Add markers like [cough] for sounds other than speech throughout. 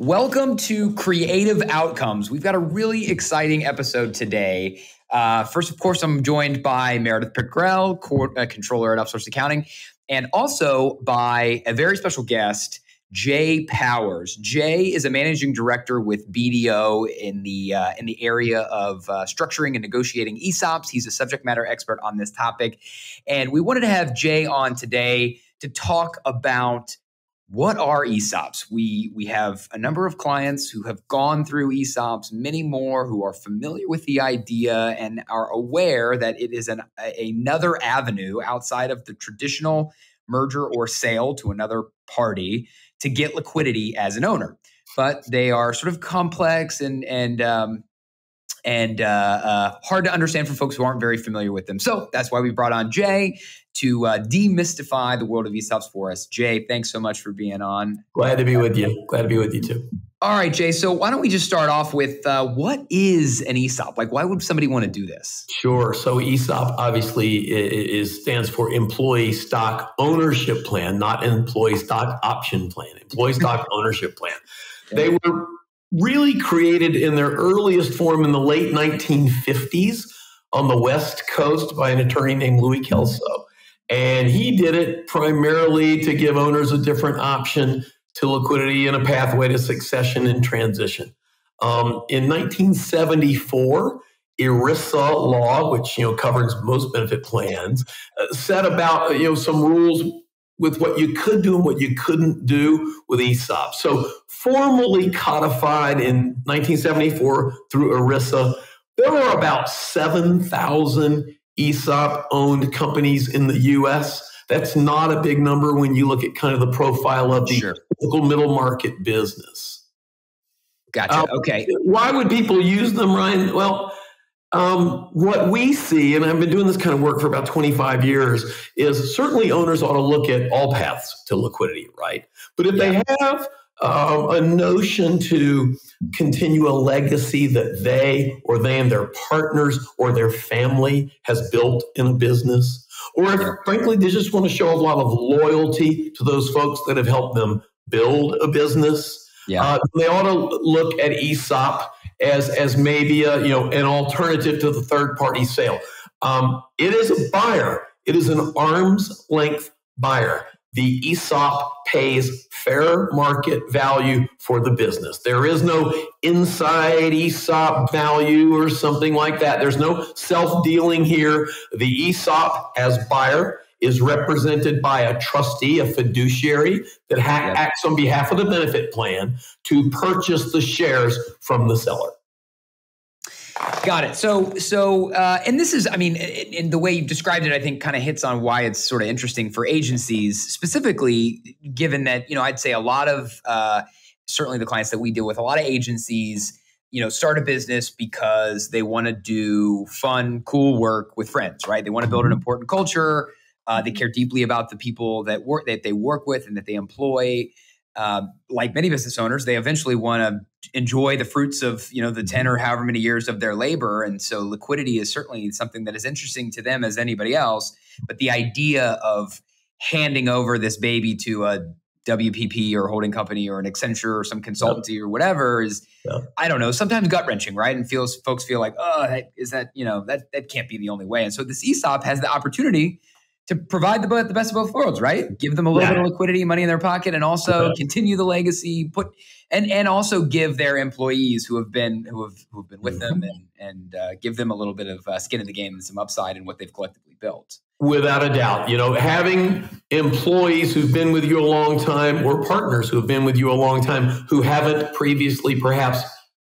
Welcome to Creative Outcomes. We've got a really exciting episode today. Uh, first, of course, I'm joined by Meredith Pickrell, uh, controller at Upsource Accounting, and also by a very special guest, Jay Powers. Jay is a managing director with BDO in the uh, in the area of uh, structuring and negotiating ESOPs. He's a subject matter expert on this topic, and we wanted to have Jay on today to talk about what are ESOPs. We we have a number of clients who have gone through ESOPs, many more who are familiar with the idea and are aware that it is an a, another avenue outside of the traditional merger or sale to another party to get liquidity as an owner. But they are sort of complex and and um, and uh, uh, hard to understand for folks who aren't very familiar with them. So that's why we brought on Jay to uh, demystify the world of ESOPs for us. Jay, thanks so much for being on. Glad to be with you. Glad to be with you too. All right, Jay. So why don't we just start off with uh, what is an ESOP? Like, why would somebody want to do this? Sure. So ESOP obviously is stands for Employee Stock Ownership Plan, not Employee Stock Option Plan. Employee Stock [laughs] Ownership Plan. They were really created in their earliest form in the late 1950s on the West Coast by an attorney named Louis Kelso. And he did it primarily to give owners a different option to liquidity and a pathway to succession and transition. Um, in 1974, ERISA law, which you know governs most benefit plans, uh, set about you know some rules with what you could do and what you couldn't do with ESOP. So formally codified in 1974 through ERISA, there were about 7,000 ESOP owned companies in the US. That's not a big number when you look at kind of the profile of the sure. local middle market business. Gotcha. Um, okay. Why would people use them, Ryan? Well, um, what we see, and I've been doing this kind of work for about 25 years, is certainly owners ought to look at all paths to liquidity, right? But if yeah. they have um, a notion to continue a legacy that they or they and their partners or their family has built in a business, or if frankly they just want to show a lot of loyalty to those folks that have helped them build a business, yeah. uh, they ought to look at ESOP as as maybe a you know an alternative to the third party sale. Um, it is a buyer. It is an arm's length buyer. The ESOP pays fair market value for the business. There is no inside ESOP value or something like that. There's no self dealing here. The ESOP as buyer is represented by a trustee, a fiduciary that ha- acts on behalf of the benefit plan to purchase the shares from the seller. Got it. So, so, uh, and this is, I mean, in, the way you've described it, I think kind of hits on why it's sort of interesting for agencies, specifically, given that you know, I'd say a lot of uh, certainly the clients that we deal with, a lot of agencies, you know, start a business because they want to do fun, cool work with friends, right? They want to build an mm-hmm. important culture. Uh, they care deeply about the people that work that they work with and that they employ. Uh, like many business owners, they eventually want to enjoy the fruits of you know the ten or however many years of their labor, and so liquidity is certainly something that is interesting to them as anybody else. But the idea of handing over this baby to a WPP or holding company or an Accenture or some consultancy yep. or whatever is yep. I don't know sometimes gut wrenching right and feels folks feel like oh that, is that you know that that can't be the only way and so this ESOP has the opportunity to provide the, the best of both worlds, right? Give them a little yeah. bit of liquidity, money in their pocket, and also yeah. continue the legacy. Put and and also give their employees who have been who have who have been with mm-hmm. them and and uh, give them a little bit of uh, skin in the game and some upside in what they've collectively built. Without a doubt, you know, having employees who've been with you a long time or partners who have been with you a long time who haven't previously perhaps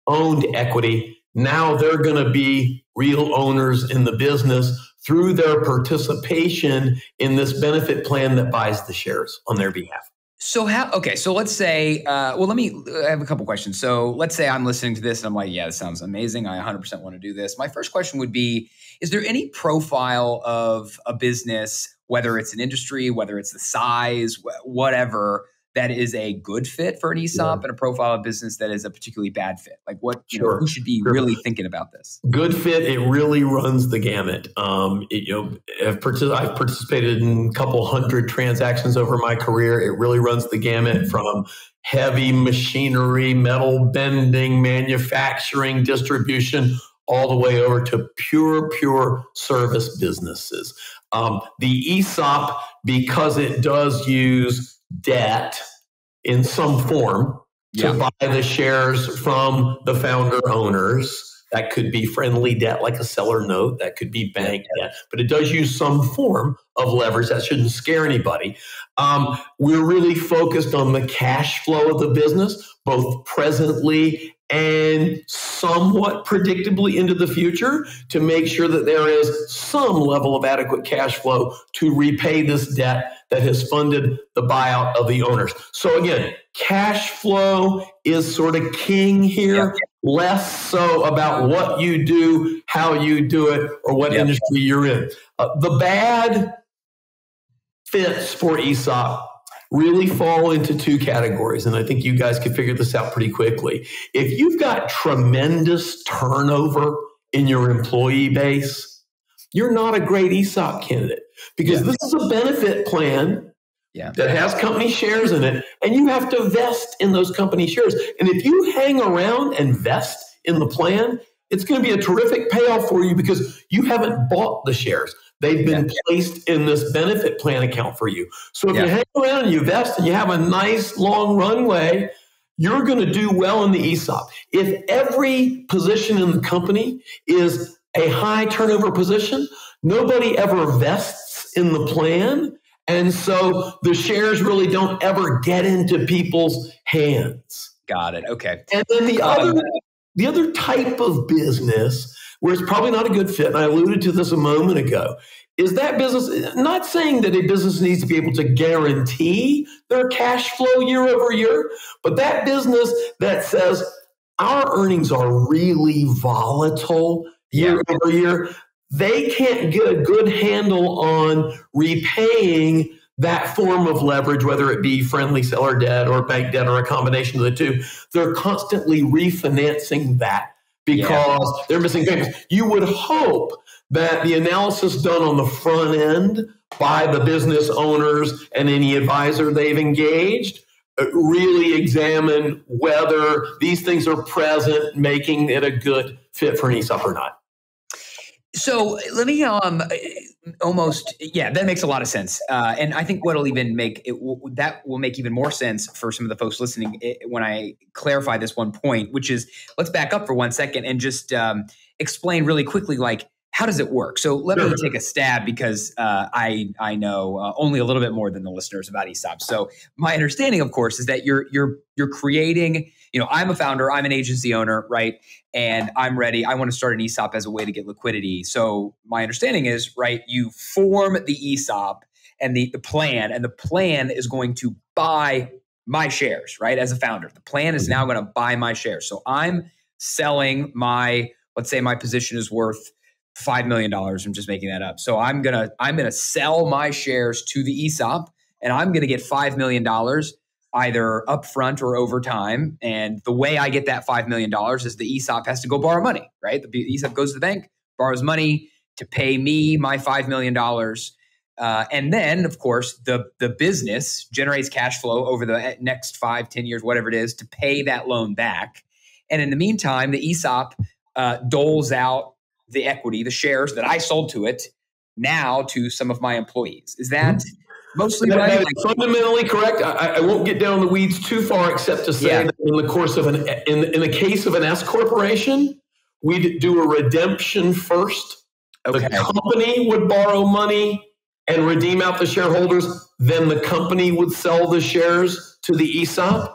owned equity, now they're going to be real owners in the business through their participation in this benefit plan that buys the shares on their behalf. So how? Okay, so let's say. Uh, well, let me. I have a couple questions. So let's say I'm listening to this and I'm like, yeah, this sounds amazing. I 100% want to do this. My first question would be: Is there any profile of a business, whether it's an industry, whether it's the size, whatever, that is a good fit for an ESOP yeah. and a profile of business that is a particularly bad fit? Like what you sure. know, who should be sure. really thinking about this? Good fit, it really runs the gamut. Um, it, you know, I've, partic- I've participated in a couple hundred transactions over my career. It really runs the gamut from heavy machinery, metal bending, manufacturing, distribution, all the way over to pure, pure service businesses. Um, the ESOP, because it does use debt in some form to yeah. buy the shares from the founder owners. That could be friendly debt like a seller note, that could be bank debt, but it does use some form of leverage. That shouldn't scare anybody. Um, we're really focused on the cash flow of the business, both presently and somewhat predictably into the future to make sure that there is some level of adequate cash flow to repay this debt that has funded the buyout of the owners. So again, cash flow is sort of king here, yeah. less so about what you do, how you do it, or what yeah. industry you're in. Uh, the bad fits for ESOP really fall into two categories. And I think you guys can figure this out pretty quickly. If you've got tremendous turnover in your employee base, you're not a great ESOP candidate because yeah. this is a benefit plan yeah. that has company shares in it, and you have to vest in those company shares. And if you hang around and vest in the plan, it's going to be a terrific payoff for you because you haven't bought the shares. They've been yeah. placed in this benefit plan account for you. So if yeah. you hang around and you invest and you have a nice long runway, you're going to do well in the ESOP. If every position in the company is a high turnover position, nobody ever vests in the plan. And so the shares really don't ever get into people's hands. Got it. Okay. And then the um, other the other type of business where it's probably not a good fit, and I alluded to this a moment ago, is that business not saying that a business needs to be able to guarantee their cash flow year over year, but that business that says our earnings are really volatile year yeah. over year, they can't get a good handle on repaying that form of leverage, whether it be friendly seller debt or bank debt or a combination of the two. They're constantly refinancing that because yeah. they're missing payments. You would hope that the analysis done on the front end by the business owners and any advisor they've engaged uh, really examine whether these things are present, making it a good fit for an ESOP or not. So let me um almost yeah that makes a lot of sense uh, and I think what'll even make it that will make even more sense for some of the folks listening eh, when I clarify this one point, which is let's back up for one second and just um, explain really quickly like how does it work? So let sure. me take a stab because uh, I I know uh, only a little bit more than the listeners about ESOP. So my understanding, of course, is that you're you're you're creating. You know, I'm a founder. I'm an agency owner, right? And I'm ready. I want to start an ESOP as a way to get liquidity. So my understanding is, right? You form the ESOP and the the plan, and the plan is going to buy my shares, right? As a founder, the plan is mm-hmm. now going to buy my shares. So I'm selling my. Let's say my position is worth five million dollars. I'm just making that up. So I'm gonna I'm gonna sell my shares to the ESOP, and I'm gonna get five million dollars either upfront or over time. And the way I get that five million dollars is the ESOP has to go borrow money, right? The ESOP goes to the bank, borrows money to pay me my five million dollars. Uh, and then, of course, the the business generates cash flow over the next five, ten years, whatever it is, to pay that loan back. And in the meantime, the ESOP uh, doles out the equity, the shares that I sold to it now to some of my employees. Is that mm-hmm. Mostly that, right? That fundamentally correct. I, I, won't get down the weeds too far, except to say yeah. that in the course of an in, in the case of an S corporation, we'd do a redemption first. Okay. The company would borrow money and redeem out the shareholders. Then the company would sell the shares to the ESOP.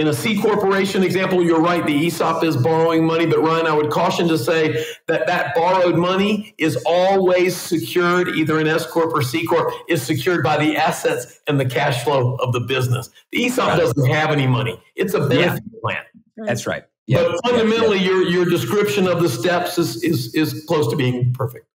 In a C corporation example, you're right, the ESOP is borrowing money, but Ryan, I would caution to say that that borrowed money is always secured, either in S corp or C corp, is secured by the assets and the cash flow of the business. The ESOP right. doesn't have any money; it's a benefit yeah. plan. That's right. Yeah. But fundamentally, yeah. your your description of the steps is is is close to being perfect.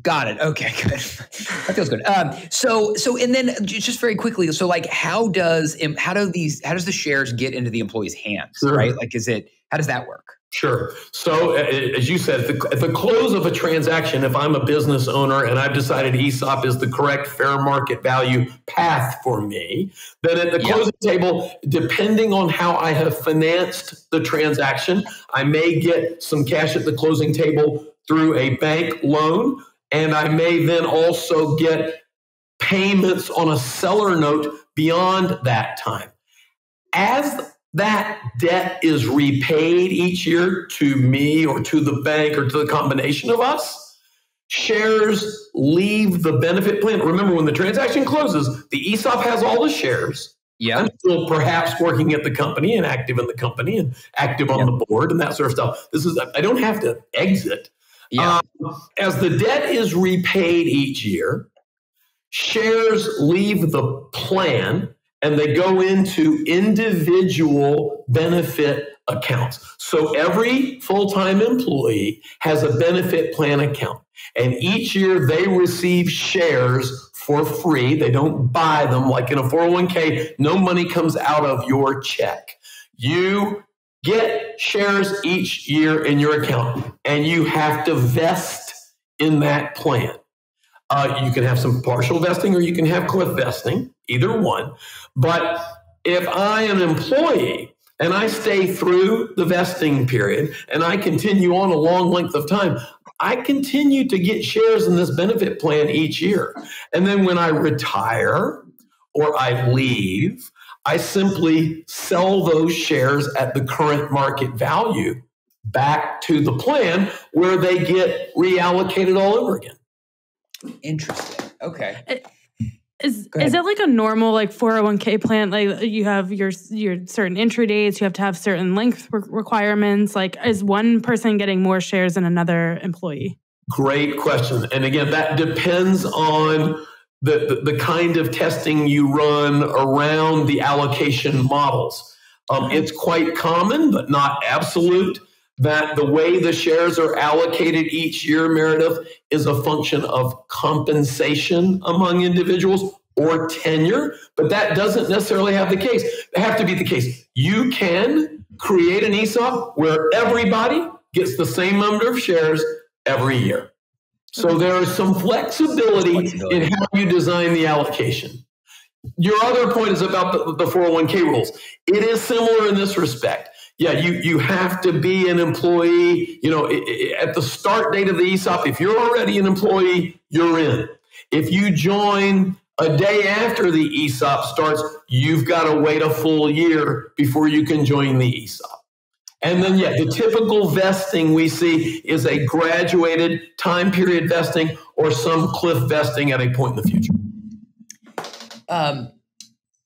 Got it. Okay, [laughs] good. that feels good. Um, so, so, and then just very quickly, so like, how does how do these how does the shares get into the employee's hands? Sure. Right? Like, is it how does that work? Sure. So, as you said, at the, at the, close of a transaction, if I'm a business owner and I've decided ESOP is the correct fair market value path for me, then at the yep. closing table, depending on how I have financed the transaction, I may get some cash at the closing table through a bank loan, and I may then also get payments on a seller note beyond that time. As that debt is repaid each year to me or to the bank or to the combination of us, shares leave the benefit plan. Remember, when the transaction closes, the ESOP has all the shares. Yeah. I'm still perhaps working at the company and active in the company and active on the board and that sort of stuff. This is I don't have to exit. Yeah. Um, as the debt is repaid each year, shares leave the plan and they go into individual benefit accounts. So every full time employee has a benefit plan account. And each year they receive shares for free. They don't buy them like in a 401k. No money comes out of your check. You get shares each year in your account and you have to vest in that plan. Uh, you can have some partial vesting or you can have cliff vesting, either one. But if I am an employee and I stay through the vesting period and I continue on a long length of time, I continue to get shares in this benefit plan each year. And then when I retire or I leave, I simply sell those shares at the current market value back to the plan where they get reallocated all over again. Interesting. Okay. Is is it like a normal like 401k plan? Like you have your your certain entry dates, you have to have certain length re- requirements. Like is one person getting more shares than another employee? Great question. And again, that depends on the, the, the kind of testing you run around the allocation models. Um, it's quite common, but not absolute, that the way the shares are allocated each year, Meredith, is a function of compensation among individuals or tenure, but that doesn't necessarily have the case. Have to be the case. You can create an ESOP where everybody gets the same number of shares every year. So there is some flexibility, flexibility, in how you design the allocation. Your other point is about the, the 401k rules. It is similar in this respect. Yeah, you, you have to be an employee. You know, at the start date of the ESOP, if you're already an employee, you're in. If you join a day after the ESOP starts, you've got to wait a full year before you can join the ESOP. And then, yeah, the typical vesting we see is a graduated time period vesting or some cliff vesting at a point in the future. Um,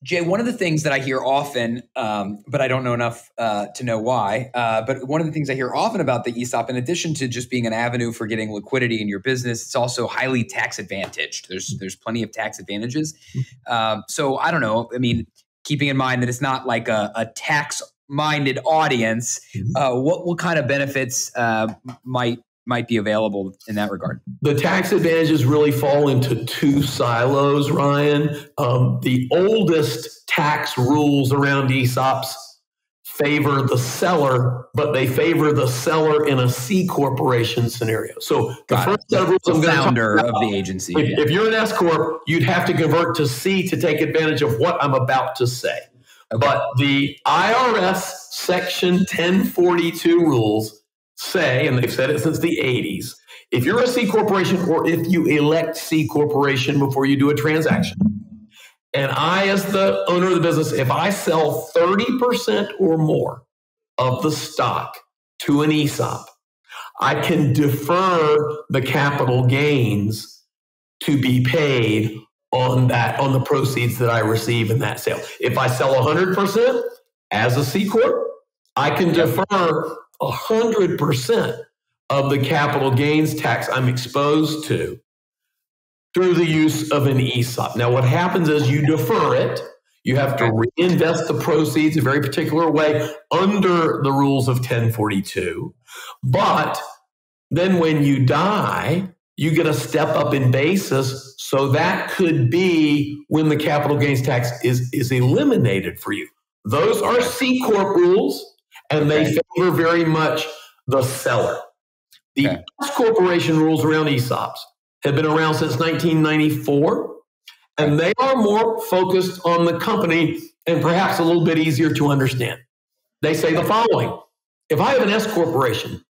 Jay, one of the things that I hear often, um, but I don't know enough uh, to know why, uh, but one of the things I hear often about the ESOP, in addition to just being an avenue for getting liquidity in your business, it's also highly tax advantaged. There's there's plenty of tax advantages. Mm-hmm. Um, so I don't know. I mean, keeping in mind that it's not like a, a tax minded audience, mm-hmm. uh, what what kind of benefits uh, might might be available in that regard? The tax advantages really fall into two silos, Ryan. Um, the oldest tax rules around ESOPs favor the seller, but they favor the seller in a C corporation scenario. So the Got first set of rules the I'm founder of the agency. If, yeah. if, you're an S corp, you'd have to convert to C to take advantage of what I'm about to say. Okay. But the IRS Section 1042 rules say, and they've said it since the 80s, if you're a C corporation or if you elect C corporation before you do a transaction, and I, as the owner of the business, if I sell 30% or more of the stock to an ESOP, I can defer the capital gains to be paid on that on the proceeds that I receive in that sale. If I sell 100% as a C corp, I can defer 100% of the capital gains tax I'm exposed to through the use of an ESOP. Now what happens is you defer it, you have to reinvest the proceeds a very particular way under the rules of 1042. But then when you die, you get a step up in basis. So that could be when the capital gains tax is, is eliminated for you. Those are C Corp rules, and they favor very much the seller. The okay. S corporation rules around ESOPs have been around since 1994, and they are more focused on the company and perhaps a little bit easier to understand. They say the following If I have an S corporation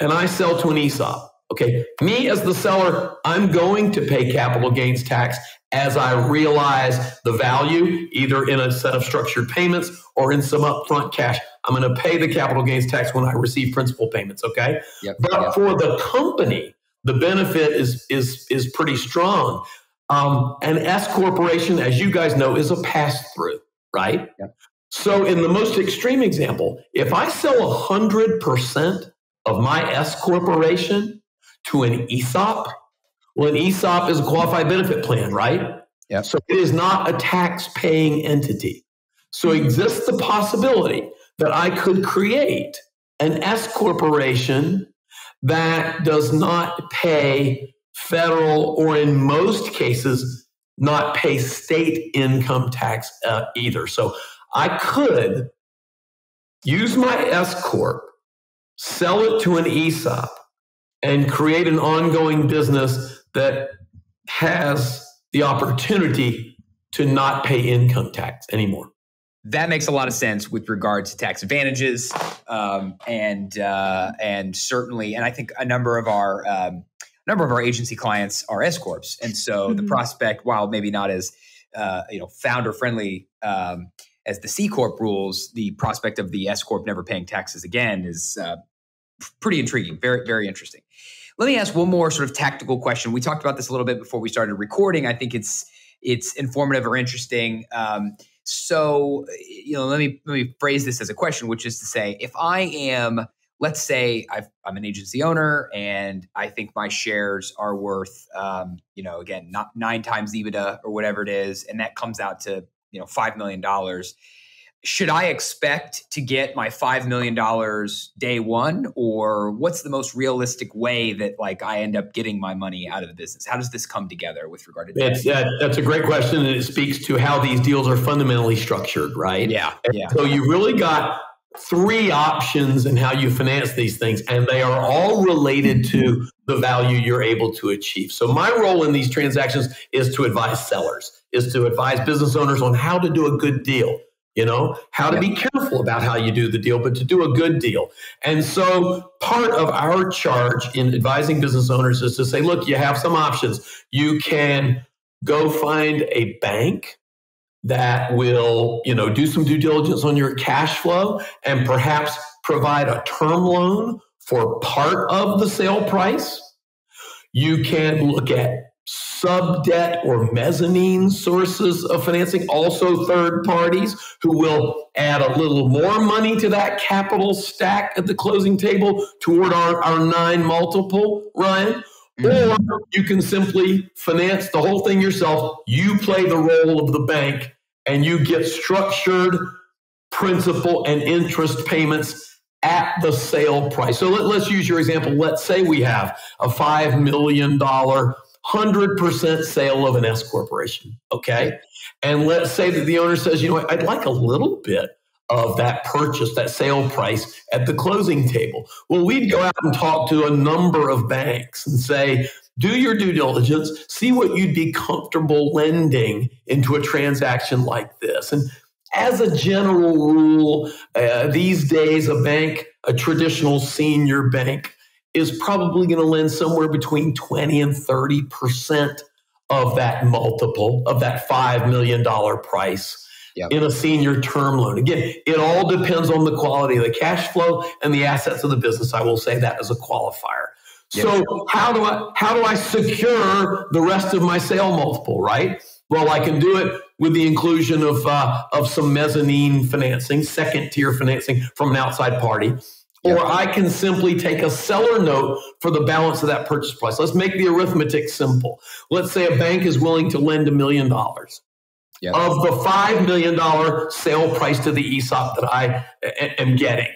and I sell to an ESOP, okay, me as the seller, I'm going to pay capital gains tax as I realize the value, either in a set of structured payments or in some upfront cash. I'm going to pay the capital gains tax when I receive principal payments. Okay. Yep, but yep. for the company, the benefit is is is pretty strong. Um, an S corporation, as you guys know, is a pass through, right? Yep. So, in the most extreme example, if I sell hundred percent of my S corporation to an ESOP, well, an ESOP is a qualified benefit plan, right? Yeah. So it is not a tax paying entity. So exists the possibility that I could create an S corporation that does not pay federal or in most cases not pay state income tax uh, either. So I could use my S corp, sell it to an ESOP, and create an ongoing business that has the opportunity to not pay income tax anymore. That makes a lot of sense with regard to tax advantages, um, and uh, and certainly, and I think a number of our um, number of our agency clients are S corps, and so mm-hmm. the prospect, while maybe not as uh, you know founder friendly um, as the C corp rules, the prospect of the S corp never paying taxes again is uh, pretty intriguing, very very interesting. Let me ask one more sort of tactical question. We talked about this a little bit before we started recording. I think it's it's informative or interesting. Um, so, you know, let me let me phrase this as a question, which is to say, if I am, let's say, i am an agency owner and I think my shares are worth, um, you know, again, not nine times EBITDA or whatever it is, and that comes out to you know five million dollars should I expect to get my $5 million day one? Or what's the most realistic way that like I end up getting my money out of the business? How does this come together with regard to that? Yeah, that's a great question. And it speaks to how these deals are fundamentally structured, right? Yeah. yeah. So you really got three options in how you finance these things, and they are all related to the value you're able to achieve. So my role in these transactions is to advise sellers, is to advise business owners on how to do a good deal you know how to be careful about how you do the deal but to do a good deal. And so part of our charge in advising business owners is to say look you have some options. You can go find a bank that will you know do some due diligence on your cash flow and perhaps provide a term loan for part of the sale price. You can look at sub debt or mezzanine sources of financing, also third parties who will add a little more money to that capital stack at the closing table toward our, our nine multiple, Ryan. Mm-hmm. Or you can simply finance the whole thing yourself. You play the role of the bank and you get structured principal and interest payments at the sale price. So let, us use your example. Let's say we have a $5 million 100% sale of an S corporation. Okay. And let's say that the owner says, you know, I'd like a little bit of that purchase, that sale price at the closing table. Well, we'd go out and talk to a number of banks and say, do your due diligence, see what you'd be comfortable lending into a transaction like this. And as a general rule, uh, these days, a bank, a traditional senior bank, is probably going to lend somewhere between 20 and 30% of that multiple of that $5 million price yep. in a senior term loan. Again, it all depends on the quality of the cash flow and the assets of the business. I will say that as a qualifier. Yep. So how do I how do I secure the rest of my sale multiple, right? Well, I can do it with the inclusion of uh, of some mezzanine financing, second tier financing from an outside party. Or I can simply take a seller note for the balance of that purchase price. Let's make the arithmetic simple. Let's say a bank is willing to lend a million dollars. Of the $5 million sale price to the ESOP that I am getting.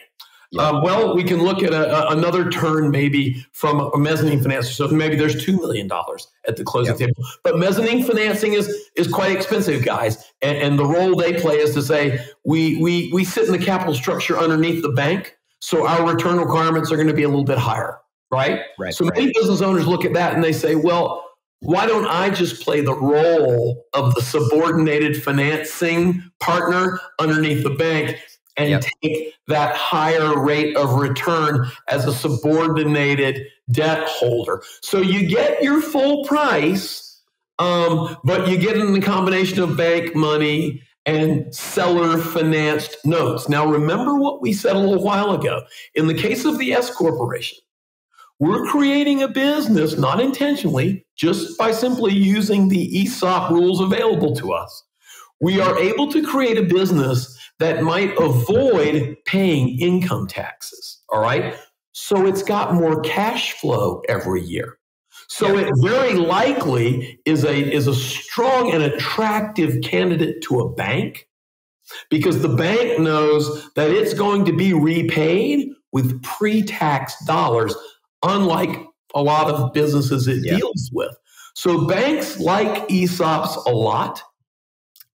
Yep. Um, well, we can look at a, a, another turn maybe from a mezzanine financing. So maybe there's $2 million at the closing yep. table. But mezzanine financing is, is quite expensive, guys. And, and the role they play is to say, we, we, we sit in the capital structure underneath the bank. So our return requirements are going to be a little bit higher, right? Right. So right. many business owners look at that and they say, well, why don't I just play the role of the subordinated financing partner underneath the bank and yep. take that higher rate of return as a subordinated debt holder? So you get your full price, um, but you get in the combination of bank money and seller financed notes. Now, remember what we said a little while ago. In the case of the S Corporation, we're creating a business, not intentionally, just by simply using the ESOP rules available to us. We are able to create a business that might avoid paying income taxes. All right. So it's got more cash flow every year. So it very likely is a, is a strong and attractive candidate to a bank because the bank knows that it's going to be repaid with pre tax dollars unlike a lot of businesses it yeah. deals with. So banks like ESOPs a lot,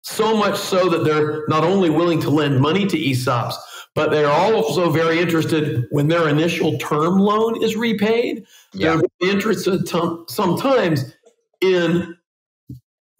so much so that they're not only willing to lend money to ESOPs, but they're also very interested when their initial term loan is repaid. Yeah. They're interested sometimes in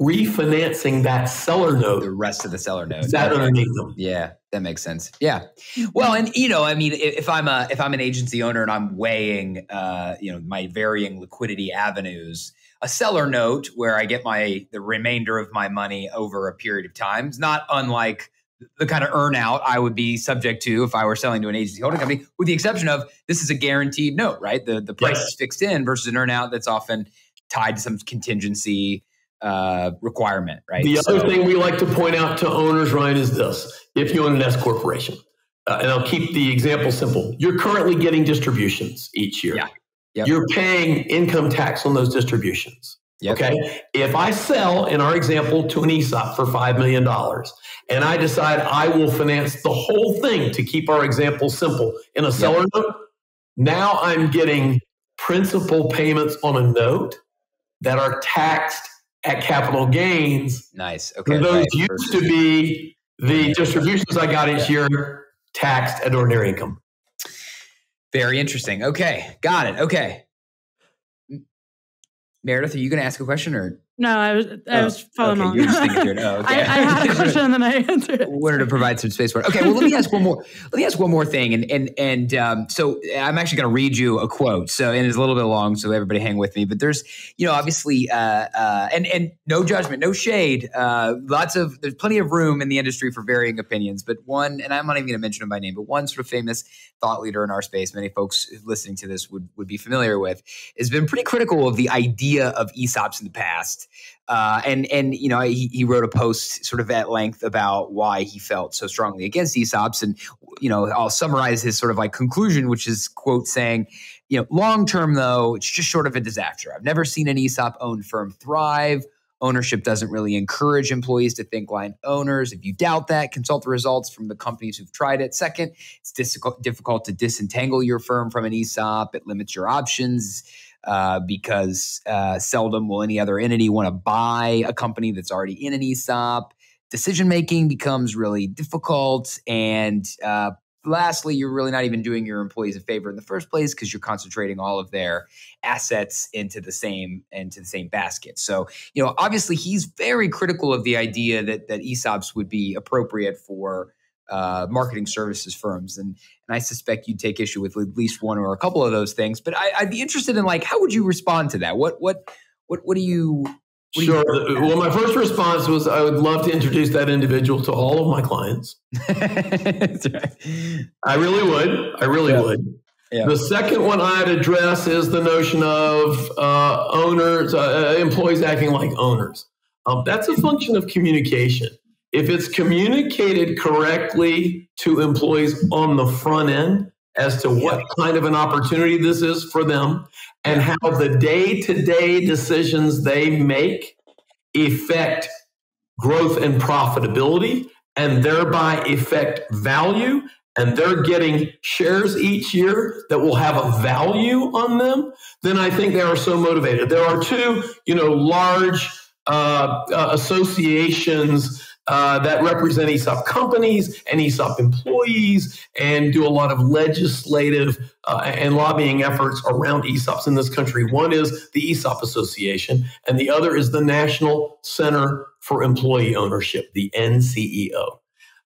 refinancing that seller note. The rest of the seller note. That underneath them. Yeah, that makes sense. Yeah. Well, and you know, I mean, if I'm a if I'm an agency owner and I'm weighing, uh, you know, my varying liquidity avenues, a seller note where I get my the remainder of my money over a period of time is not unlike the kind of earnout I would be subject to if I were selling to an agency holding company, with the exception of this is a guaranteed note, right? The the price yes. is fixed in versus an earnout that's often tied to some contingency uh, requirement, right? The so, other thing we like to point out to owners, Ryan, is this: if you own an S corporation, uh, and I'll keep the example simple, you're currently getting distributions each year. Yeah. Yep. You're paying income tax on those distributions. Yep. Okay. If I sell, in our example, to an ESOP for $5 million, and I decide I will finance the whole thing to keep our example simple in a seller yep. note, now I'm getting principal payments on a note that are taxed at capital gains. Nice. Okay. Those right. used to be the distributions I got each year taxed at ordinary income. Very interesting. Okay. Got it. Okay. Meredith, are you going to ask a question or? No, I was I oh, was following okay, along. You're [laughs] just thinking oh, okay. I, I, had a question and then I answered it. Wanted to provide some space for it. Okay, well, let me ask one more. Let me ask one more thing, and and and um, so I'm actually going to read you a quote. So and it's a little bit long, so everybody hang with me. But there's, you know, obviously, uh, uh, and and no judgment, no shade. Uh, lots of there's plenty of room in the industry for varying opinions. But one, and I'm not even going to mention him by name, but one sort of famous thought leader in our space, many folks listening to this would would be familiar with, has been pretty critical of the idea of ESOPs in the past. Uh, and and you know he, he wrote a post sort of at length about why he felt so strongly against ESOPs, and you know I'll summarize his sort of like conclusion, which is quote saying, you know, long term though it's just sort of a disaster. I've never seen an ESOP owned firm thrive. Ownership doesn't really encourage employees to think like owners. If you doubt that, consult the results from the companies who've tried it. Second, it's difficult to disentangle your firm from an ESOP. It limits your options uh, because uh, seldom will any other entity want to buy a company that's already in an ESOP. Decision making becomes really difficult. And uh, lastly, you're really not even doing your employees a favor in the first place because you're concentrating all of their assets into the same into the same basket. So, you know, obviously he's very critical of the idea that that ESOPs would be appropriate for uh, marketing services firms, and and I suspect you'd take issue with at least one or a couple of those things. But I, would be interested in like how would you respond to that? What what what what do you? What sure. Do you well, my first response was I would love to introduce that individual to all of my clients. [laughs] right. I really would. I really yeah. would. Yeah. The second one I'd address is the notion of uh, owners, uh, employees acting like owners. Um, that's a function of communication if it's communicated correctly to employees on the front end as to what kind of an opportunity this is for them and how the day to day decisions they make affect growth and profitability and thereby affect value and they're getting shares each year that will have a value on them, then I think they are so motivated. There are two, you know, large uh, uh, associations uh, that represent ESOP companies and ESOP employees and do a lot of legislative uh, and lobbying efforts around ESOPs in this country. One is the ESOP Association, and the other is the National Center for Employee Ownership, the NCEO.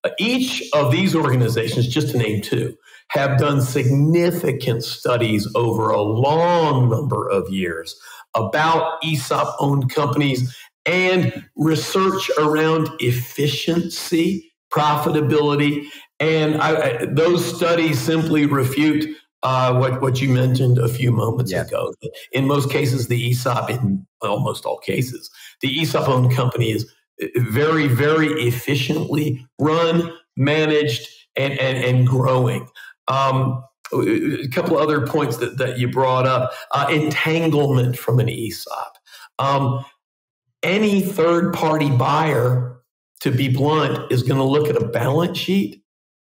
Uh, each of these organizations, just to name two, have done significant studies over a long number of years about ESOP owned companies and research around efficiency, profitability. And I, I, those studies simply refute uh, what, what you mentioned a few moments yeah. ago. In most cases, the ESOP, in almost all cases, the ESOP owned company is very, very efficiently run, managed, and, and, and growing. Um, a couple other points that, that you brought up uh, entanglement from an ESOP. Um, any third party buyer, to be blunt, is going to look at a balance sheet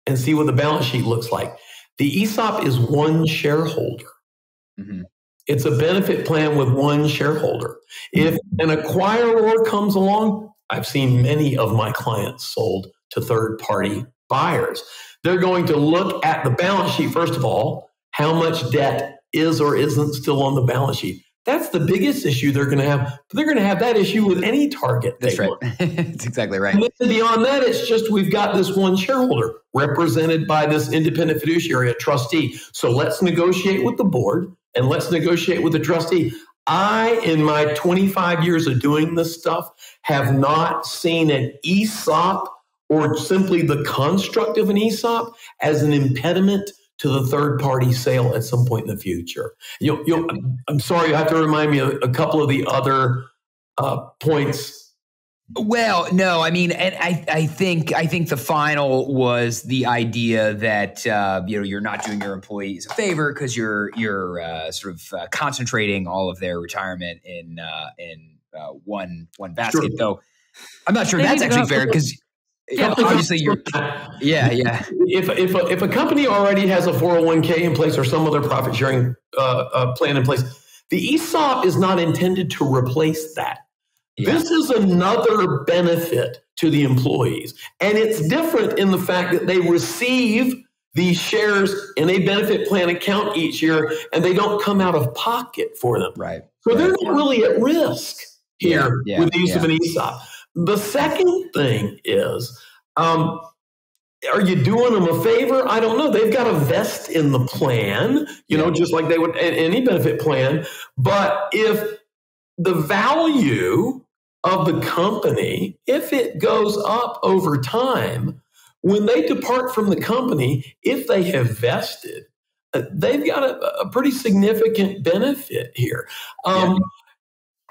and see what the balance sheet looks like. The ESOP is one shareholder. Mm-hmm. It's a benefit plan with one shareholder. If an acquirer comes along, I've seen many of my clients sold to third party buyers. They're going to look at the balance sheet, first of all, how much debt is or isn't still on the balance sheet. That's the biggest issue they're going to have. But they're going to have that issue with any target. That's right. [laughs] That's exactly right. And beyond that, it's just we've got this one shareholder represented by this independent fiduciary, a trustee. So let's negotiate with the board and let's negotiate with the trustee. I, in my 25 years of doing this stuff, have not seen an ESOP or simply the construct of an ESOP as an impediment to the third party sale at some point in the future. You, you, I'm sorry, you have to remind me of a couple of the other uh, points. Well, no, I mean, and I, I think, I think the final was the idea that uh, you know you're not doing your employees a favor because you're you're uh, sort of uh, concentrating all of their retirement in uh, in uh, one one basket. Sure. Though I'm not sure they that's actually fair because yeah, obviously you're yeah yeah if if a, if a company already has a 401k in place or some other profit sharing uh, uh, plan in place the esop is not intended to replace that yeah. this is another benefit to the employees and it's different in the fact that they receive these shares in a benefit plan account each year and they don't come out of pocket for them right so right. they're not really at risk here yeah. with the use of an esop the second thing is, um, are you doing them a favor? I don't know. They've got a vest in the plan, you know, just like they would any benefit plan. But if the value of the company, if it goes up over time, when they depart from the company, if they have vested, uh, they've got a, a pretty significant benefit here. Um.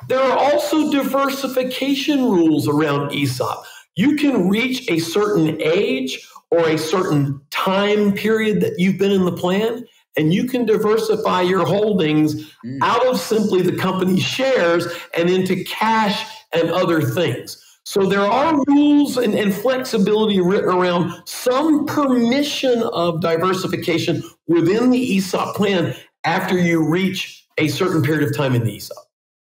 There are also diversification rules around ESOP. You can reach a certain age or a certain time period that you've been in the plan, and you can diversify your holdings mm. out of simply the company's shares and into cash and other things. So there are rules and, and, flexibility written around some permission of diversification within the ESOP plan after you reach a certain period of time in the ESOP.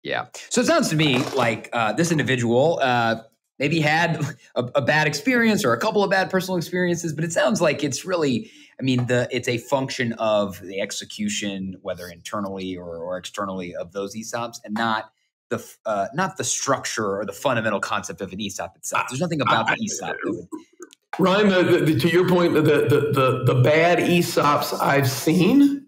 Yeah. So it sounds to me like uh, this individual uh, maybe had a, a, bad experience or a couple of bad personal experiences, but it sounds like it's really, I mean, the it's a function of the execution, whether internally or, or externally, of those ESOPs, and not the uh, not the structure or the fundamental concept of an ESOP itself. There's nothing about the ESOP. Ryan, the, the, to your point, the, the the the bad ESOPs I've seen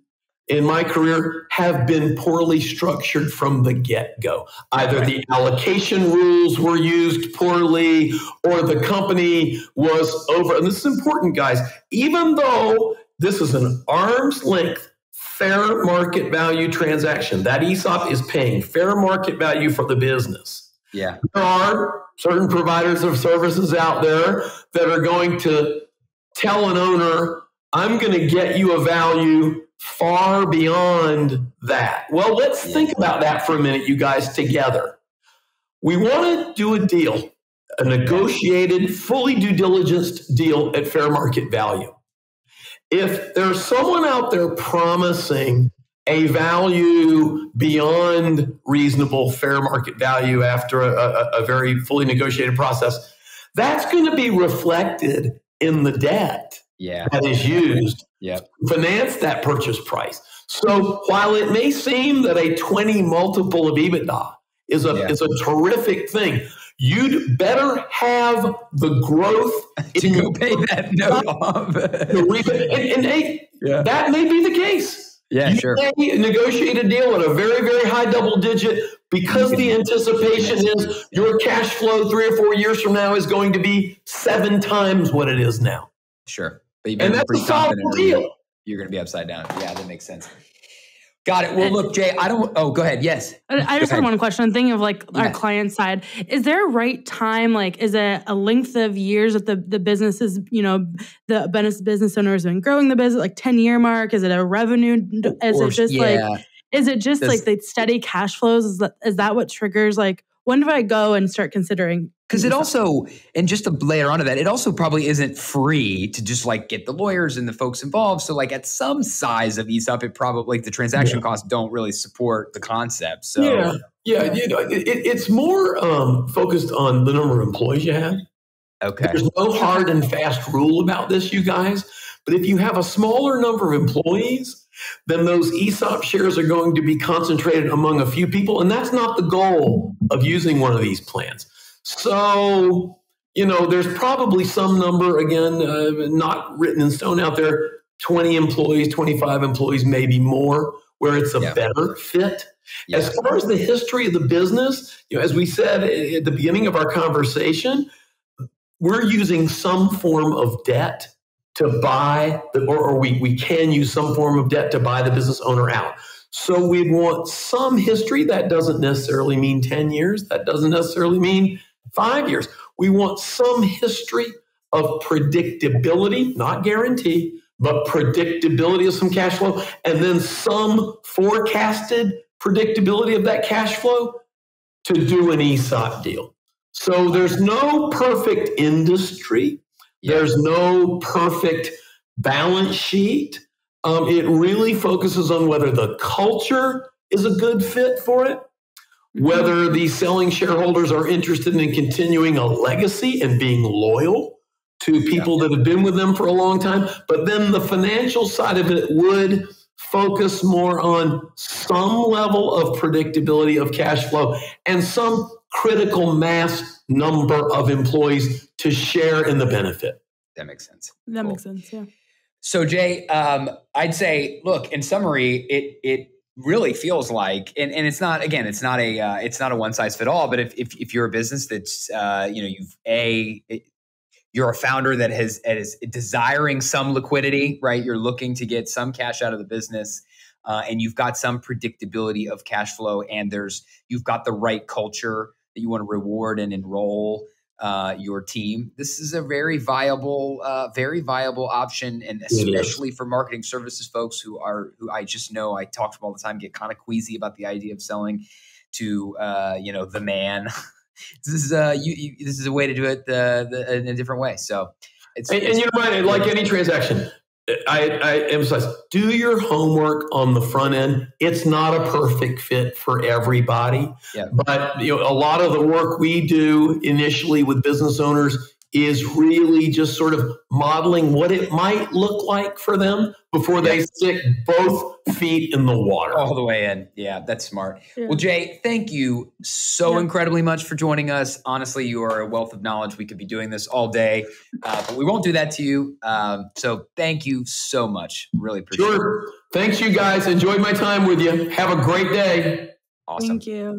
in my career have been poorly structured from the get go. Either the allocation rules were used poorly or the company was over. And this is important, guys. Even though this is an arm's length fair market value transaction, that ESOP is paying fair market value for the business. Yeah. There are certain providers of services out there that are going to tell an owner, I'm going to get you a value far beyond that. Well, let's think about that for a minute, you guys, together. We want to do a deal, a negotiated, fully due diligence deal at fair market value. if there's someone out there promising a value beyond reasonable fair market value after a, a, a very fully negotiated process, that's going to be reflected in the debt yeah. that is used to finance that purchase price. So while it may seem that a 20 multiple of EBITDA is a, yeah. is a terrific thing, you'd better have the growth [laughs] to go pay that [laughs] note off. and, and hey, yeah. that may be the case. Yeah, you sure. May negotiate a deal at a very, very high double digit because the anticipation is your cash flow three or four years from now is going to be seven times what it is now. Sure. But and that's a solid deal. You're going to be upside down. Yeah, that makes sense. Got it. Well, look, Jay, I don't. Oh, go ahead. Yes. I, just had one question. I'm thinking of like yeah. our client side. Is there a right time? Like, is it a length of years that the, the business is, you know, the business owner has been growing the business, like 10 year mark? Is it a revenue? Is it just yeah. like, is it just Does, like the steady cash flows? Is that, is that what triggers like, when do I go and start considering because it also and just to layer onto that it also probably isn't free to just like get the lawyers and the folks involved. So like at some size of esop it probably like the transaction yeah. costs don't really support the concept so yeah. Yeah you know it, it's more um, focused on the number of employees you have. Okay. There's no hard and fast rule about this you guys but if you have a smaller number of employees then those ESOP shares are going to be concentrated among a few people. And that's not the goal of using one of these plans. So, you know, there's probably some number, again, uh, not written in stone out there 20 employees, 25 employees, maybe more, where it's a yeah. better fit. Yeah. As far as the history of the business, you know, as we said at the beginning of our conversation, we're using some form of debt to buy, the, or, or we, we can use some form of debt to buy the business owner out. So we want some history. That doesn't necessarily mean 10 years. That doesn't necessarily mean five years. We want some history of predictability, not guarantee, but predictability of some cash flow, and then some forecasted predictability of that cash flow to do an ESOP deal. So there's no perfect industry. There's no perfect balance sheet. Um, it really focuses on whether the culture is a good fit for it, mm-hmm. whether the selling shareholders are interested in continuing a legacy and being loyal to people yeah. that have been with them for a long time. But then the financial side of it would focus more on some level of predictability of cash flow and some critical mass number of employees to share in the benefit. That makes sense. That cool. makes sense. Yeah. So Jay, um, I'd say, look, in summary, it it really feels like, and, and it's not again, it's not a uh, it's not a one size fit all. But if, if if you're a business that's uh, you know you've a it, you're a founder that has is desiring some liquidity, right? You're looking to get some cash out of the business. Uh, and you've got some predictability of cash flow, and there's you've got the right culture that you want to reward and enroll uh, your team. This is a very viable, uh, very viable option, and especially for marketing services folks who are who I just know I talk to them all the time get kind of queasy about the idea of selling to uh, you know the man. [laughs] this is uh, you, you, this is a way to do it the, the, in a different way. So. It's, and, it's, and you're right. Like any transaction, I, I, emphasize do your homework on the front end. It's not a perfect fit for everybody, yeah. but you know a lot of the work we do initially with business owners is really just sort of modeling what it might look like for them before they stick both feet in the water. All the way in. Yeah, that's smart. Yeah. Well, Jay, thank you so yeah. incredibly much for joining us. Honestly, you are a wealth of knowledge. We could be doing this all day, uh, but we won't do that to you. Um, so thank you so much. Really appreciate sure. it. Thanks, you guys. Enjoyed my time with you. Have a great day. Awesome. Thank you.